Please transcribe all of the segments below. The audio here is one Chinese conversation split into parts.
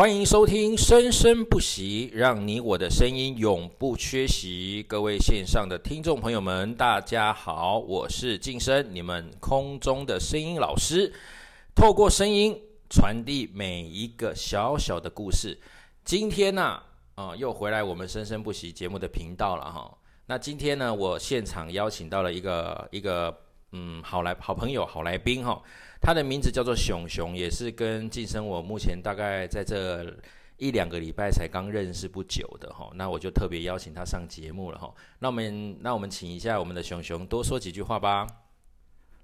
欢迎收听《生生不息》，让你我的声音永不缺席。各位线上的听众朋友们，大家好，我是晋生，你们空中的声音老师。透过声音传递每一个小小的故事。今天呢，啊，又回来我们《生生不息》节目的频道了哈。那今天呢，我现场邀请到了一个一个嗯好来好朋友好来宾哈。他的名字叫做熊熊，也是跟晋升我目前大概在这一两个礼拜才刚认识不久的哈，那我就特别邀请他上节目了哈。那我们那我们请一下我们的熊熊多说几句话吧。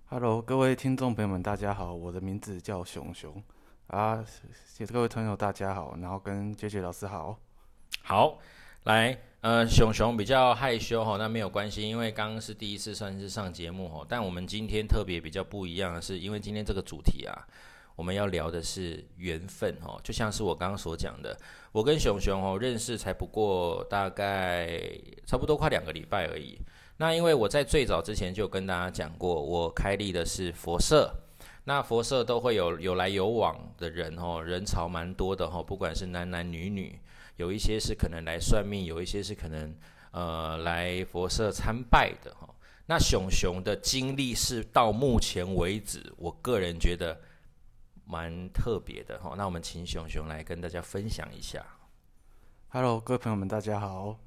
Hello，各位听众朋友们，大家好，我的名字叫熊熊啊，各位朋友大家好，然后跟杰杰老师好，好来。呃，熊熊比较害羞哈，那没有关系，因为刚刚是第一次算是上节目哈。但我们今天特别比较不一样的是，因为今天这个主题啊，我们要聊的是缘分哈。就像是我刚刚所讲的，我跟熊熊哦认识才不过大概差不多快两个礼拜而已。那因为我在最早之前就跟大家讲过，我开立的是佛社，那佛社都会有有来有往的人哦，人潮蛮多的哈，不管是男男女女。有一些是可能来算命，有一些是可能呃来佛社参拜的哈。那熊熊的经历是到目前为止，我个人觉得蛮特别的哈。那我们请熊熊来跟大家分享一下。Hello，各位朋友们，大家好。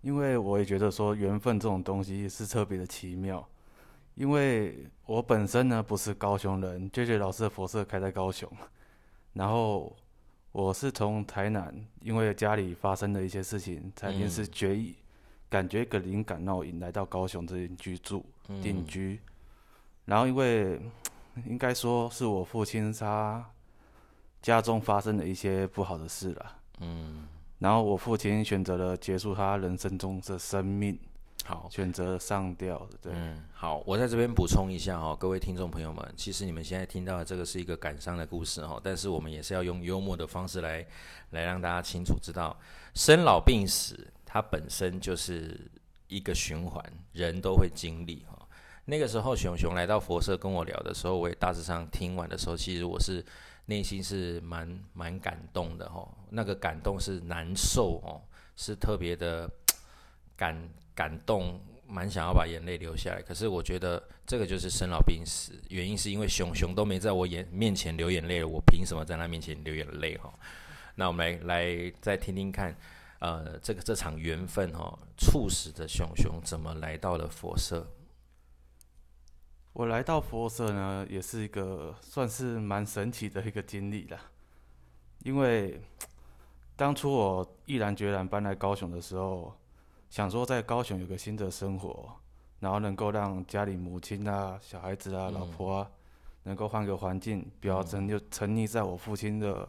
因为我也觉得说缘分这种东西是特别的奇妙。因为我本身呢不是高雄人，J J 老师的佛社开在高雄，然后。我是从台南，因为家里发生的一些事情，才临时决议，感觉一个灵感，让我引来到高雄这边居住定居。然后因为应该说是我父亲他家中发生了一些不好的事了，嗯，然后我父亲选择了结束他人生中的生命。好，选择上吊的，对。嗯，好，我在这边补充一下哈，各位听众朋友们，其实你们现在听到的这个是一个感伤的故事哈，但是我们也是要用幽默的方式来，来让大家清楚知道，生老病死它本身就是一个循环，人都会经历哈。那个时候熊熊来到佛社跟我聊的时候，我也大致上听完的时候，其实我是内心是蛮蛮感动的哈，那个感动是难受哦，是特别的感。感动，蛮想要把眼泪流下来。可是我觉得这个就是生老病死，原因是因为熊熊都没在我眼面前流眼泪了，我凭什么在他面前流眼泪？哈，那我们来来再听听看，呃，这个这场缘分哈，促使着熊熊怎么来到了佛社？我来到佛社呢，也是一个算是蛮神奇的一个经历啦。因为当初我毅然决然搬来高雄的时候。想说在高雄有个新的生活，然后能够让家里母亲啊、小孩子啊、老婆啊，能够换个环境，不要沉就沉溺在我父亲的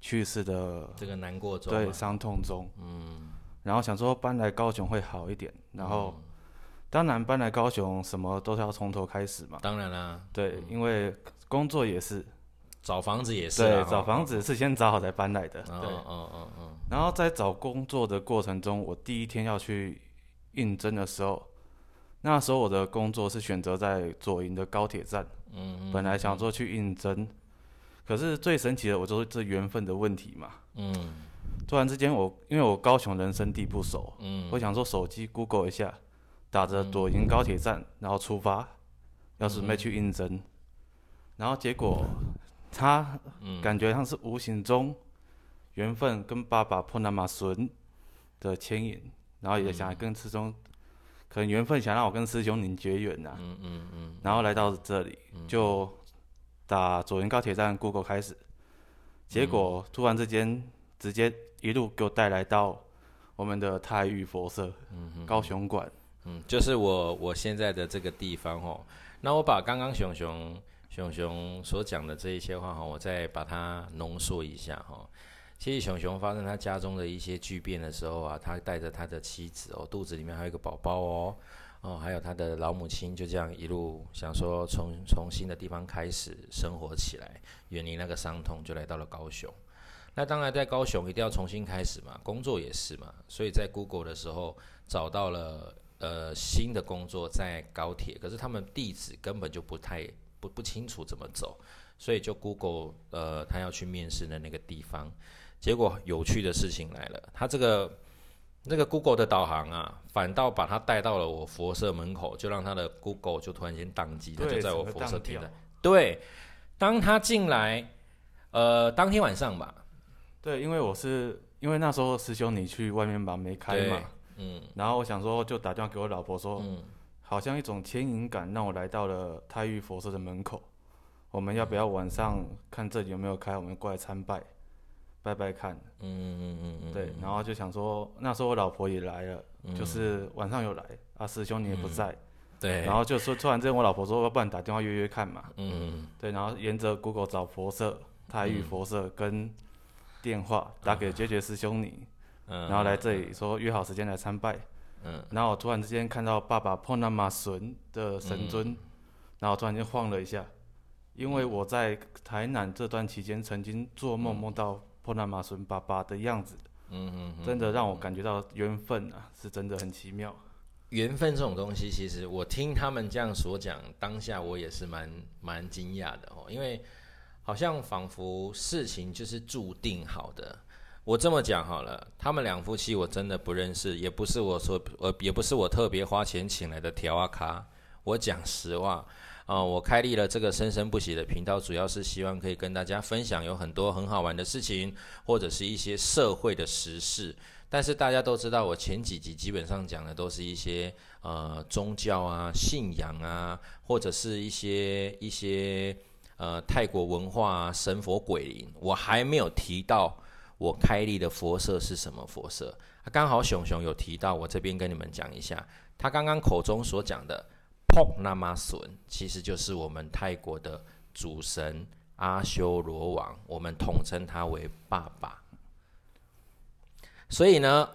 去世的这个难过中，对伤痛中。嗯。然后想说搬来高雄会好一点，然后当然搬来高雄什么都是要从头开始嘛。当然啦。对，因为工作也是，找房子也是。对，找房子是先找好才搬来的。对，嗯嗯嗯。然后在找工作的过程中，我第一天要去应征的时候，那时候我的工作是选择在左营的高铁站。嗯本来想说去应征，可是最神奇的，我就是这缘分的问题嘛。嗯。突然之间，我因为我高雄人生地不熟，嗯，我想说手机 Google 一下，打着左营高铁站，然后出发，要准备去应征，然后结果他感觉像是无形中。缘分跟爸爸破那马孙的牵引，然后也想跟师兄，可能缘分想让我跟师兄您结缘呐。嗯嗯嗯。然后来到这里，就打左营高铁站 Google 开始，结果突然之间直接一路给我带来到我们的太玉佛社，高雄馆。嗯，就是我我现在的这个地方哦。那我把刚刚熊熊熊熊所讲的这一些话哈，我再把它浓缩一下哈。其实熊熊发生他家中的一些巨变的时候啊，他带着他的妻子哦，肚子里面还有一个宝宝哦，哦，还有他的老母亲，就这样一路想说从从新的地方开始生活起来，远离那个伤痛，就来到了高雄。那当然在高雄一定要重新开始嘛，工作也是嘛，所以在 Google 的时候找到了呃新的工作在高铁，可是他们地址根本就不太不不清楚怎么走，所以就 Google 呃他要去面试的那个地方，结果有趣的事情来了，他这个那个 Google 的导航啊，反倒把他带到了我佛社门口，就让他的 Google 就突然间宕机，他就在我佛社停了。对，当他进来，呃，当天晚上吧。对，因为我是因为那时候师兄你去外面把没开嘛，嗯，然后我想说就打电话给我老婆说，嗯，好像一种牵引感让我来到了太玉佛社的门口，我们要不要晚上看这里有没有开，我们过来参拜，拜拜看，嗯嗯嗯嗯，对，然后就想说那时候我老婆也来了，就是晚上有来，啊师兄你也不在，对，然后就说突然之间我老婆说要不然打电话约约看嘛，嗯，对，然后沿着 Google 找佛社，泰玉佛社跟。电话打给觉觉师兄你，然后来这里说约好时间来参拜，然后我突然之间看到爸爸破那马神的神尊，然后突然间晃了一下，因为我在台南这段期间曾经做梦梦到破那马神爸爸的样子，嗯真的让我感觉到缘分啊，是真的很奇妙。缘分这种东西，其实我听他们这样所讲，当下我也是蛮蛮惊讶的哦，因为。好像仿佛事情就是注定好的。我这么讲好了，他们两夫妻我真的不认识，也不是我说，呃，也不是我特别花钱请来的调啊咖。我讲实话啊，我开立了这个生生不息的频道，主要是希望可以跟大家分享有很多很好玩的事情，或者是一些社会的时事。但是大家都知道，我前几集基本上讲的都是一些呃宗教啊、信仰啊，或者是一些一些。呃，泰国文化神佛鬼灵，我还没有提到我开立的佛社是什么佛社。刚好熊熊有提到，我这边跟你们讲一下，他刚刚口中所讲的 Pok Namasun，其实就是我们泰国的主神阿修罗王，我们统称他为爸爸。所以呢，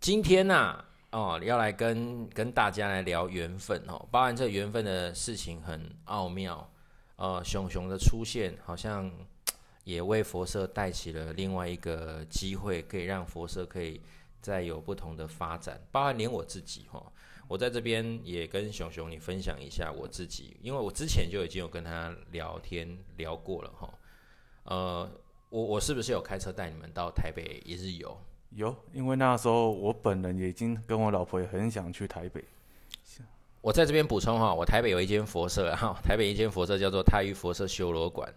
今天呢，哦，要来跟跟大家来聊缘分哦，包含这缘分的事情很奥妙。呃，熊熊的出现好像也为佛社带起了另外一个机会，可以让佛社可以再有不同的发展。包含连我自己哈，我在这边也跟熊熊你分享一下我自己，因为我之前就已经有跟他聊天聊过了哈。呃，我我是不是有开车带你们到台北一日游？有，因为那时候我本人也已经跟我老婆也很想去台北。我在这边补充哈，我台北有一间佛社哈，台北一间佛社叫做太玉佛社修罗馆，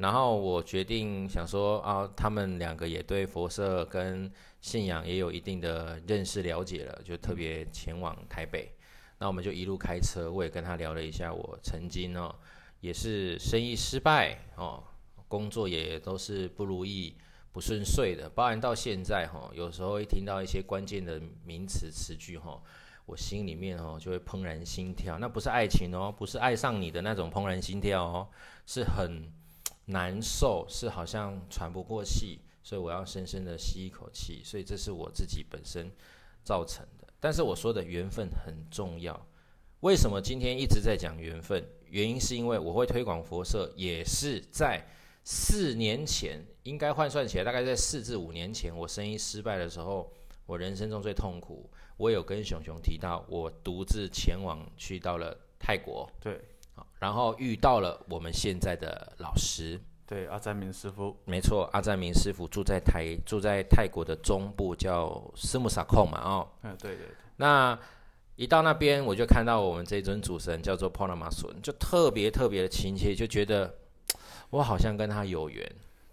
然后我决定想说啊，他们两个也对佛社跟信仰也有一定的认识了解了，就特别前往台北，那我们就一路开车，我也跟他聊了一下，我曾经哦也是生意失败哦，工作也都是不如意、不顺遂的，包含到现在哈，有时候一听到一些关键的名词词句哈。我心里面哦就会怦然心跳，那不是爱情哦，不是爱上你的那种怦然心跳哦，是很难受，是好像喘不过气，所以我要深深的吸一口气，所以这是我自己本身造成的。但是我说的缘分很重要，为什么今天一直在讲缘分？原因是因为我会推广佛社，也是在四年前，应该换算起来大概在四至五年前，我生意失败的时候，我人生中最痛苦。我有跟熊熊提到，我独自前往去到了泰国，对，然后遇到了我们现在的老师，对，阿占明师傅，没错，阿占明师傅住在台住在泰国的中部，叫斯姆萨控嘛，哦，嗯，对对对，那一到那边，我就看到我们这尊主神叫做帕拉马孙，就特别特别的亲切，就觉得我好像跟他有缘，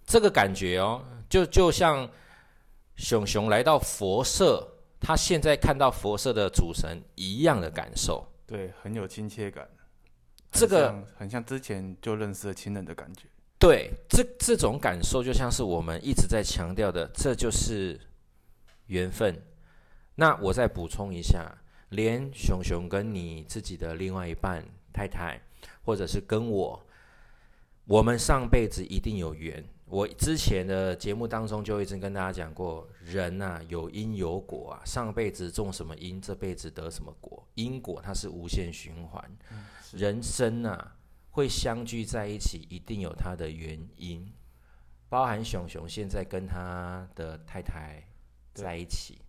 这个感觉哦，就就像熊熊来到佛社。他现在看到佛社的主神一样的感受，对，很有亲切感。这个很像之前就认识的亲人的感觉。对，这这种感受就像是我们一直在强调的，这就是缘分。那我再补充一下，连熊熊跟你自己的另外一半太太，或者是跟我，我们上辈子一定有缘。我之前的节目当中就一直跟大家讲过，人呐有因有果啊，上辈子种什么因，这辈子得什么果，因果它是无限循环。人生呐会相聚在一起，一定有它的原因。包含熊熊现在跟他的太太在一起，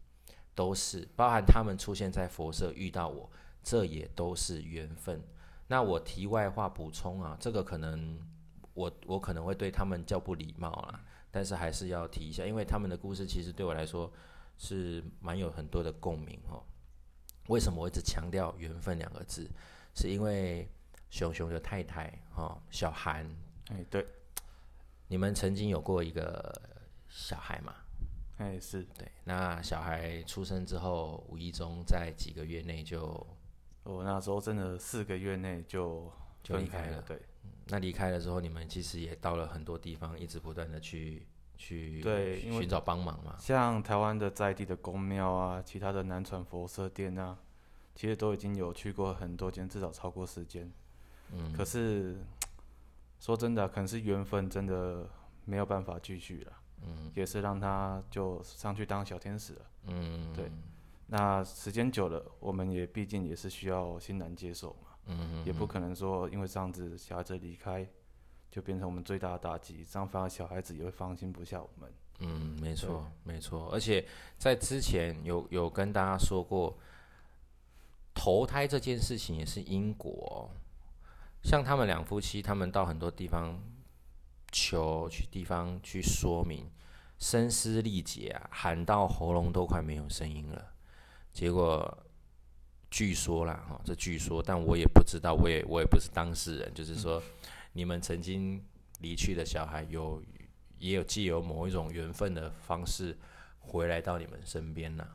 都是包含他们出现在佛社遇到我，这也都是缘分。那我题外话补充啊，这个可能我我可能会对他们较不礼貌啦，但是还是要提一下，因为他们的故事其实对我来说是蛮有很多的共鸣哦。为什么我一直强调缘分两个字？是因为熊熊的太太哈小韩，哎对，你们曾经有过一个小孩嘛？哎是对，那小孩出生之后，无意中在几个月内就，我那时候真的四个月内就就离开了。对，那离开了之后，你们其实也到了很多地方，一直不断的去去对寻找帮忙嘛。像台湾的在地的公庙啊，其他的南传佛社店啊，其实都已经有去过很多间，至少超过十间。嗯，可是说真的，可能是缘分真的没有办法继续了。嗯，也是让他就上去当小天使了。嗯，对。那时间久了，我们也毕竟也是需要欣然接受嘛。嗯也不可能说因为这样子小孩子离开，就变成我们最大的打击，这样反而小孩子也会放心不下我们。嗯，没错，没错。而且在之前有有跟大家说过，投胎这件事情也是因果。像他们两夫妻，他们到很多地方。求去地方去说明，声嘶力竭啊，喊到喉咙都快没有声音了。结果据说啦，哈，这据说，但我也不知道，我也我也不是当事人。就是说，你们曾经离去的小孩，有也有既有某一种缘分的方式回来到你们身边呢？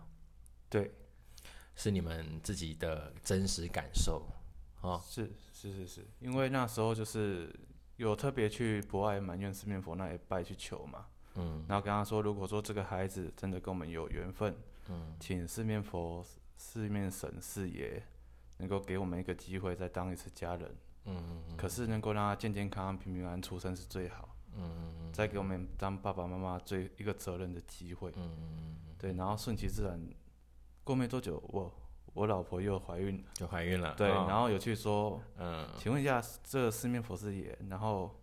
对，是你们自己的真实感受啊？是是是是，因为那时候就是。有特别去博爱满愿四面佛那一拜去求嘛，嗯，然后跟他说，如果说这个孩子真的跟我们有缘分，嗯，请四面佛、四面神、四爷能够给我们一个机会，再当一次家人，嗯，可是能够让他健健康康、平平安安出生是最好，嗯，再给我们当爸爸妈妈最一个责任的机会，嗯，对，然后顺其自然，过没多久我。我老婆又怀孕了，就怀孕了。对，然后有去说，嗯，请问一下，这四面佛师爷，然后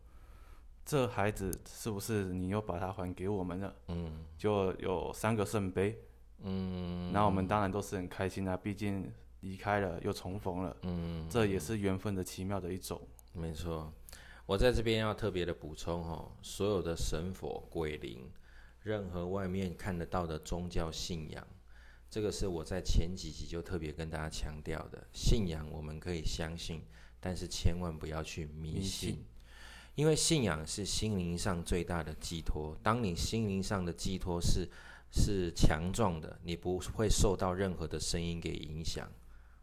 这孩子是不是你又把他还给我们了？嗯，就有三个圣杯，嗯，然后我们当然都是很开心啊，毕竟离开了又重逢了，嗯，这也是缘分的奇妙的一种。没错，我在这边要特别的补充哦，所有的神佛鬼灵，任何外面看得到的宗教信仰。这个是我在前几集就特别跟大家强调的，信仰我们可以相信，但是千万不要去迷信，因为信仰是心灵上最大的寄托。当你心灵上的寄托是是强壮的，你不会受到任何的声音给影响。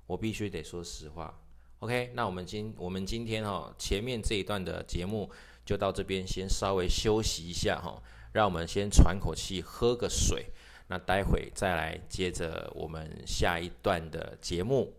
我必须得说实话。OK，那我们今我们今天哈前面这一段的节目就到这边，先稍微休息一下哈，让我们先喘口气，喝个水。那待会再来接着我们下一段的节目。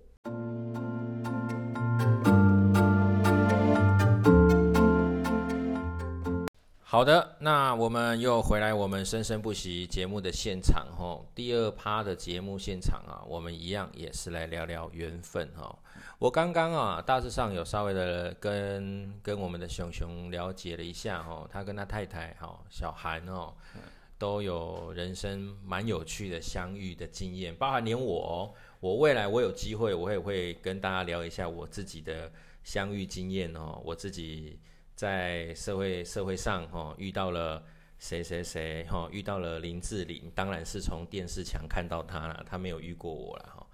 好的，那我们又回来我们生生不息节目的现场吼，第二趴的节目现场啊，我们一样也是来聊聊缘分哈。我刚刚啊，大致上有稍微的跟跟我们的熊熊了解了一下哈，他跟他太太哈小韩哦。都有人生蛮有趣的相遇的经验，包含连我，我未来我有机会，我也会跟大家聊一下我自己的相遇经验哦。我自己在社会社会上哈遇到了谁谁谁哈，遇到了林志玲，当然是从电视墙看到他了，他没有遇过我了哈。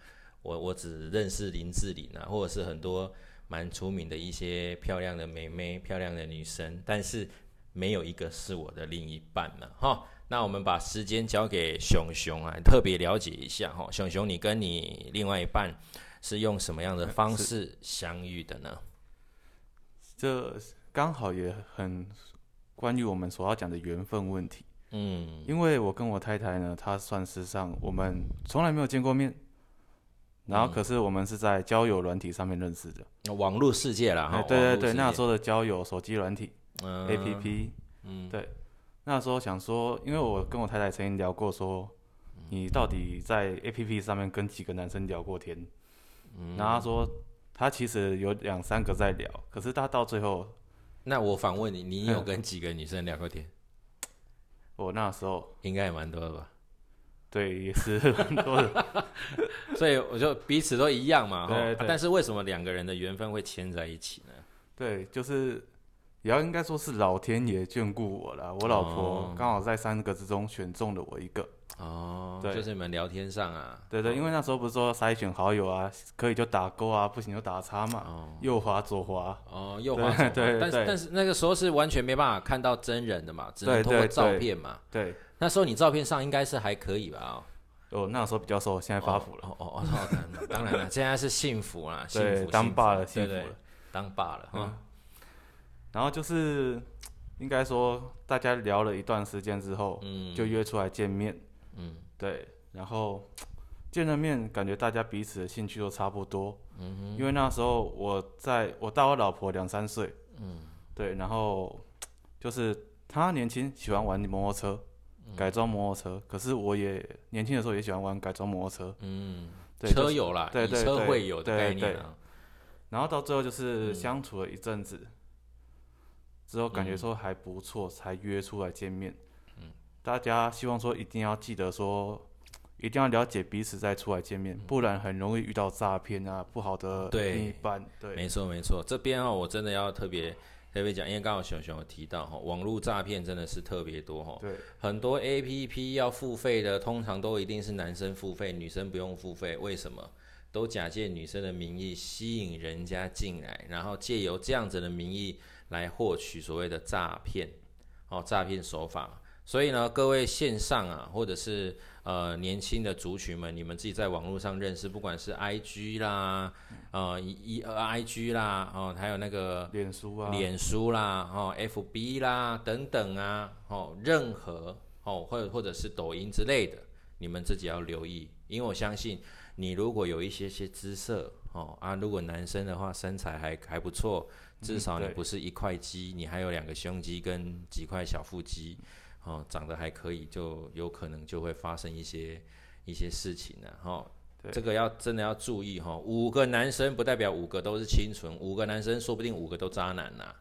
我我只认识林志玲啊，或者是很多蛮出名的一些漂亮的妹妹、漂亮的女生，但是没有一个是我的另一半呢哈。那我们把时间交给熊熊啊，特别了解一下哈，熊熊，你跟你另外一半是用什么样的方式相遇的呢？这刚好也很关于我们所要讲的缘分问题。嗯，因为我跟我太太呢，她算是上我们从来没有见过面，然后可是我们是在交友软体上面认识的，网络世界了哈。对对对，那时候的交友手机软体嗯，A P P，嗯，对。那时候想说，因为我跟我太太曾经聊过，说你到底在 A P P 上面跟几个男生聊过天？嗯然后他说他其实有两三个在聊，可是他到最后，那我反问你，你有跟几个女生聊过天？我那时候应该也蛮多的吧？对，也是蛮多的。所以我就彼此都一样嘛，对但是为什么两个人的缘分会牵在一起呢？对，就是也要应该说是老天爷眷顾我了。我老婆刚好在三个之中选中了我一个。哦，对，就是你们聊天上啊。对对，因为那时候不是说筛选好友啊，可以就打勾啊，不行就打叉嘛。哦。右滑左滑。哦，右滑左滑。对。但是但是那个时候是完全没办法看到真人的嘛，只能通过照片嘛。对。那时候你照片上应该是还可以吧？哦，那时候比较瘦，现在发福了。哦哦哦，当然了，现在是幸福啦，幸福当爸了，幸福了，当爸了。嗯。然后就是，应该说大家聊了一段时间之后，嗯，就约出来见面。嗯。对，然后见了面，感觉大家彼此的兴趣都差不多。嗯哼。因为那时候我在我大我老婆两三岁。嗯。对，然后就是她年轻，喜欢玩摩托车。改装摩托车，可是我也年轻的时候也喜欢玩改装摩托车。嗯，车友啦，对对车会有的概念啊。然后到最后就是相处了一阵子，之后感觉说还不错，才约出来见面。嗯，大家希望说一定要记得说，一定要了解彼此再出来见面，不然很容易遇到诈骗啊，不好的另一半。对，没错没错，这边啊我真的要特别。特别讲，因为刚好熊熊有提到哈，网络诈骗真的是特别多哈。对。很多 A P P 要付费的，通常都一定是男生付费，女生不用付费。为什么？都假借女生的名义吸引人家进来，然后借由这样子的名义来获取所谓的诈骗，哦，诈骗手法。所以呢，各位线上啊，或者是呃年轻的族群们，你们自己在网络上认识，不管是 I G 啦，呃一呃 I G 啦，哦还有那个脸书啊，脸书啦，哦 F B 啦等等啊，哦任何哦或者或者是抖音之类的，你们自己要留意，因为我相信你如果有一些些姿色哦啊，如果男生的话身材还还不错，至少你不是一块肌，你还有两个胸肌跟几块小腹肌。哦，长得还可以，就有可能就会发生一些一些事情了。哈，这个要真的要注意哈。五个男生不代表五个都是清纯，五个男生说不定五个都渣男呐。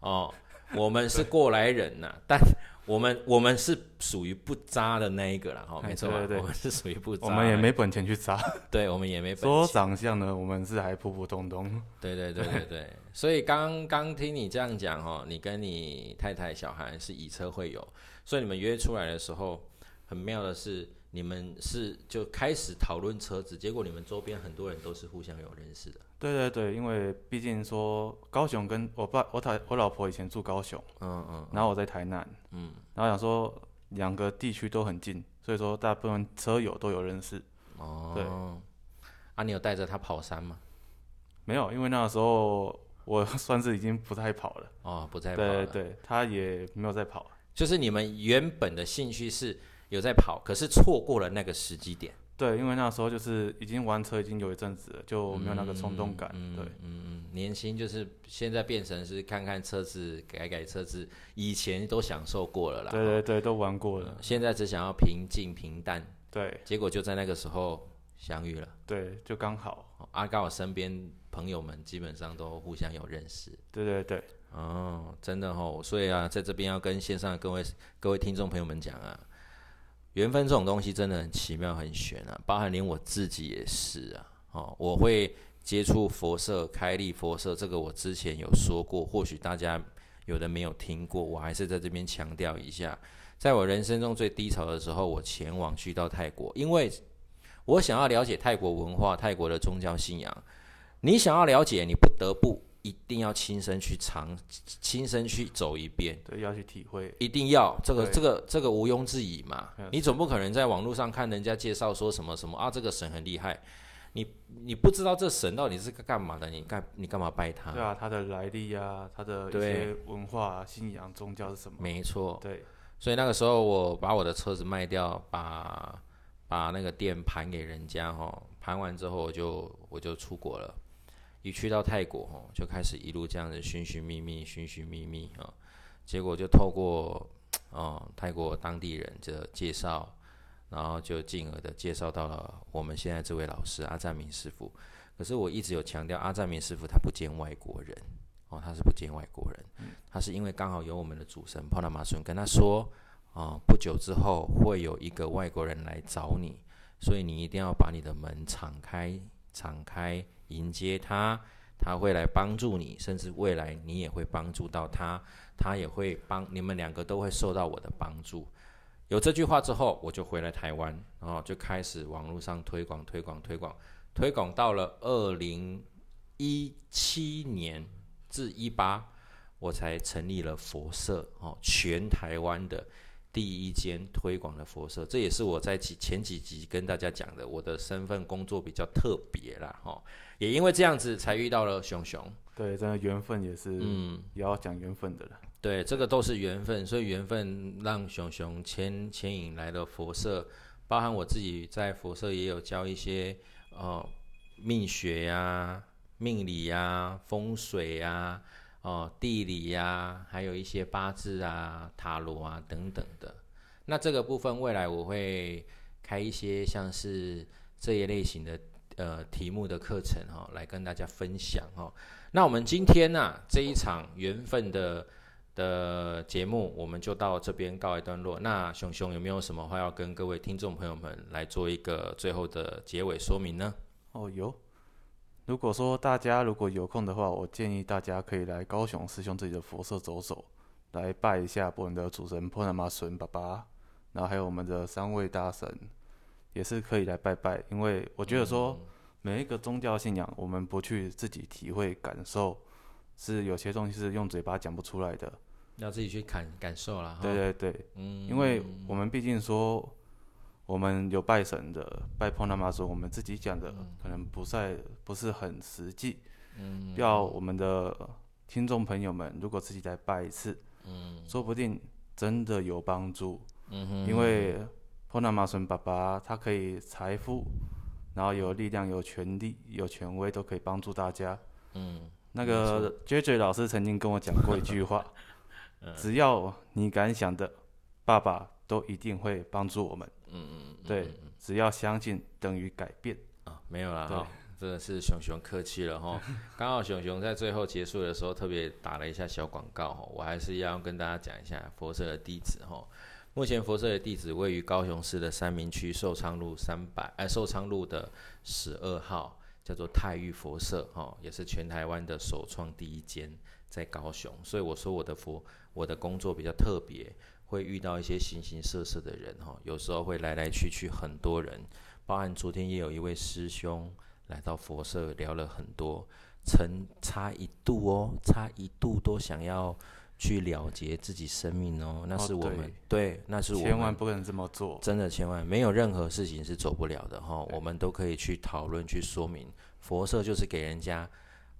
哦，我们是过来人呐，但我们我们是属于不渣的那一个了。哈，没错，对对我们是属于不渣，我们也没本钱去渣。对，我们也没。说长相呢，我们是还普普通通。对对对对对。所以刚刚听你这样讲哦，你跟你太太小孩是以车会友。所以你们约出来的时候，很妙的是，你们是就开始讨论车子，结果你们周边很多人都是互相有认识的。对对对，因为毕竟说高雄跟我爸、我太、我老婆以前住高雄，嗯嗯，然后我在台南，嗯，然后想说两个地区都很近，所以说大部分车友都有认识。哦，对，啊，你有带着他跑山吗？没有，因为那个时候我 算是已经不太跑了。哦，不再跑了。对对，他也没有在跑。就是你们原本的兴趣是有在跑，可是错过了那个时机点。对，因为那时候就是已经玩车已经有一阵子了，就没有那个冲动感。对，嗯嗯，年轻就是现在变成是看看车子，改改车子，以前都享受过了啦。对对对，都玩过了。现在只想要平静平淡。对。结果就在那个时候相遇了。对，就刚好。阿高身边朋友们基本上都互相有认识。对对对。哦，真的哦，所以啊，在这边要跟线上各位各位听众朋友们讲啊，缘分这种东西真的很奇妙、很玄啊，包含连我自己也是啊。哦，我会接触佛社、开立佛社，这个我之前有说过，或许大家有的没有听过，我还是在这边强调一下。在我人生中最低潮的时候，我前往去到泰国，因为我想要了解泰国文化、泰国的宗教信仰。你想要了解，你不得不。一定要亲身去尝，亲身去走一遍。对，要去体会。一定要这个这个这个毋庸置疑嘛。你总不可能在网络上看人家介绍说什么什么啊，这个神很厉害，你你不知道这神到底是个干嘛的，你干你干嘛拜他？对啊，他的来历啊，他的一些文化、信仰、宗教是什么？没错。对。所以那个时候我把我的车子卖掉，把把那个店盘给人家哈，盘完之后我就我就出国了。一去到泰国哦，就开始一路这样子寻寻觅觅，寻寻觅觅啊，结果就透过哦泰国当地人的介绍，然后就进而的介绍到了我们现在这位老师阿赞明师傅。可是我一直有强调，阿赞明师傅他不见外国人哦，他是不见外国人，他是因为刚好有我们的主神帕拉马孙跟他说啊，不久之后会有一个外国人来找你，所以你一定要把你的门敞开，敞开迎接他，他会来帮助你，甚至未来你也会帮助到他，他也会帮你们两个都会受到我的帮助。有这句话之后，我就回来台湾，然后就开始网络上推广、推广、推广、推广。到了二零一七年至一八，我才成立了佛社，哦，全台湾的第一间推广的佛社。这也是我在几前几集跟大家讲的，我的身份工作比较特别啦，哈。也因为这样子，才遇到了熊熊。对，真的缘分也是，嗯，也要讲缘分的了。对，这个都是缘分，所以缘分让熊熊牵牵引来了佛社，包含我自己在佛社也有教一些呃命学呀、命理呀、风水呀、哦地理呀，还有一些八字啊、塔罗啊等等的。那这个部分未来我会开一些像是这一类型的呃题目的课程哈，来跟大家分享哈。那我们今天呢这一场缘分的。的节目我们就到这边告一段落。那熊熊有没有什么话要跟各位听众朋友们来做一个最后的结尾说明呢？哦，有。如果说大家如果有空的话，我建议大家可以来高雄师兄自己的佛社走走，来拜一下我们的主神破那玛神爸爸，然后还有我们的三位大神，也是可以来拜拜。因为我觉得说每一个宗教信仰，我们不去自己体会感受。是有些东西是用嘴巴讲不出来的，要自己去感感受啦。对对对，嗯，因为我们毕竟说，我们有拜神的，拜婆那妈说，我们自己讲的可能不在不是很实际。嗯，要我们的听众朋友们，如果自己再拜一次，嗯，说不定真的有帮助。嗯哼，因为婆那妈神爸爸他可以财富，然后有力量、有权力、有权威，都可以帮助大家。嗯。那个 J J 老师曾经跟我讲过一句话：，只要你敢想的，爸爸都一定会帮助我们。嗯嗯，对，只要相信等于改变啊，没有啦哈，真的是熊熊客气了哈。刚好熊熊在最后结束的时候特别打了一下小广告哈，我还是要跟大家讲一下佛社的地址哈。目前佛社的地址位于高雄市的三明区寿昌路三百，哎，寿昌路的十二号。叫做泰玉佛社，哈，也是全台湾的首创第一间，在高雄。所以我说我的佛，我的工作比较特别，会遇到一些形形色色的人，哈，有时候会来来去去很多人，包含昨天也有一位师兄来到佛社聊了很多，曾差一度哦，差一度都想要。去了结自己生命哦，那是我们对，那是我千万不可能这么做，真的千万没有任何事情是走不了的哈。我们都可以去讨论去说明，佛社就是给人家，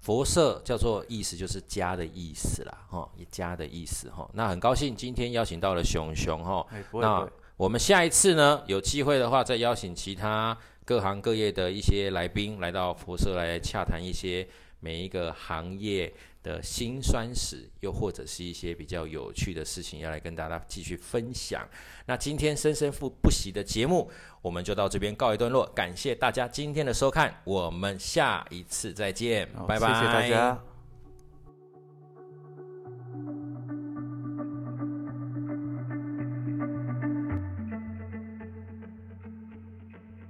佛社叫做意思就是家的意思啦哈，家的意思哈。那很高兴今天邀请到了熊熊哈，那我们下一次呢有机会的话再邀请其他各行各业的一些来宾来到佛社来洽谈一些每一个行业。的辛酸史，又或者是一些比较有趣的事情，要来跟大家继续分享。那今天生生不不息的节目，我们就到这边告一段落。感谢大家今天的收看，我们下一次再见，拜拜，谢谢大家。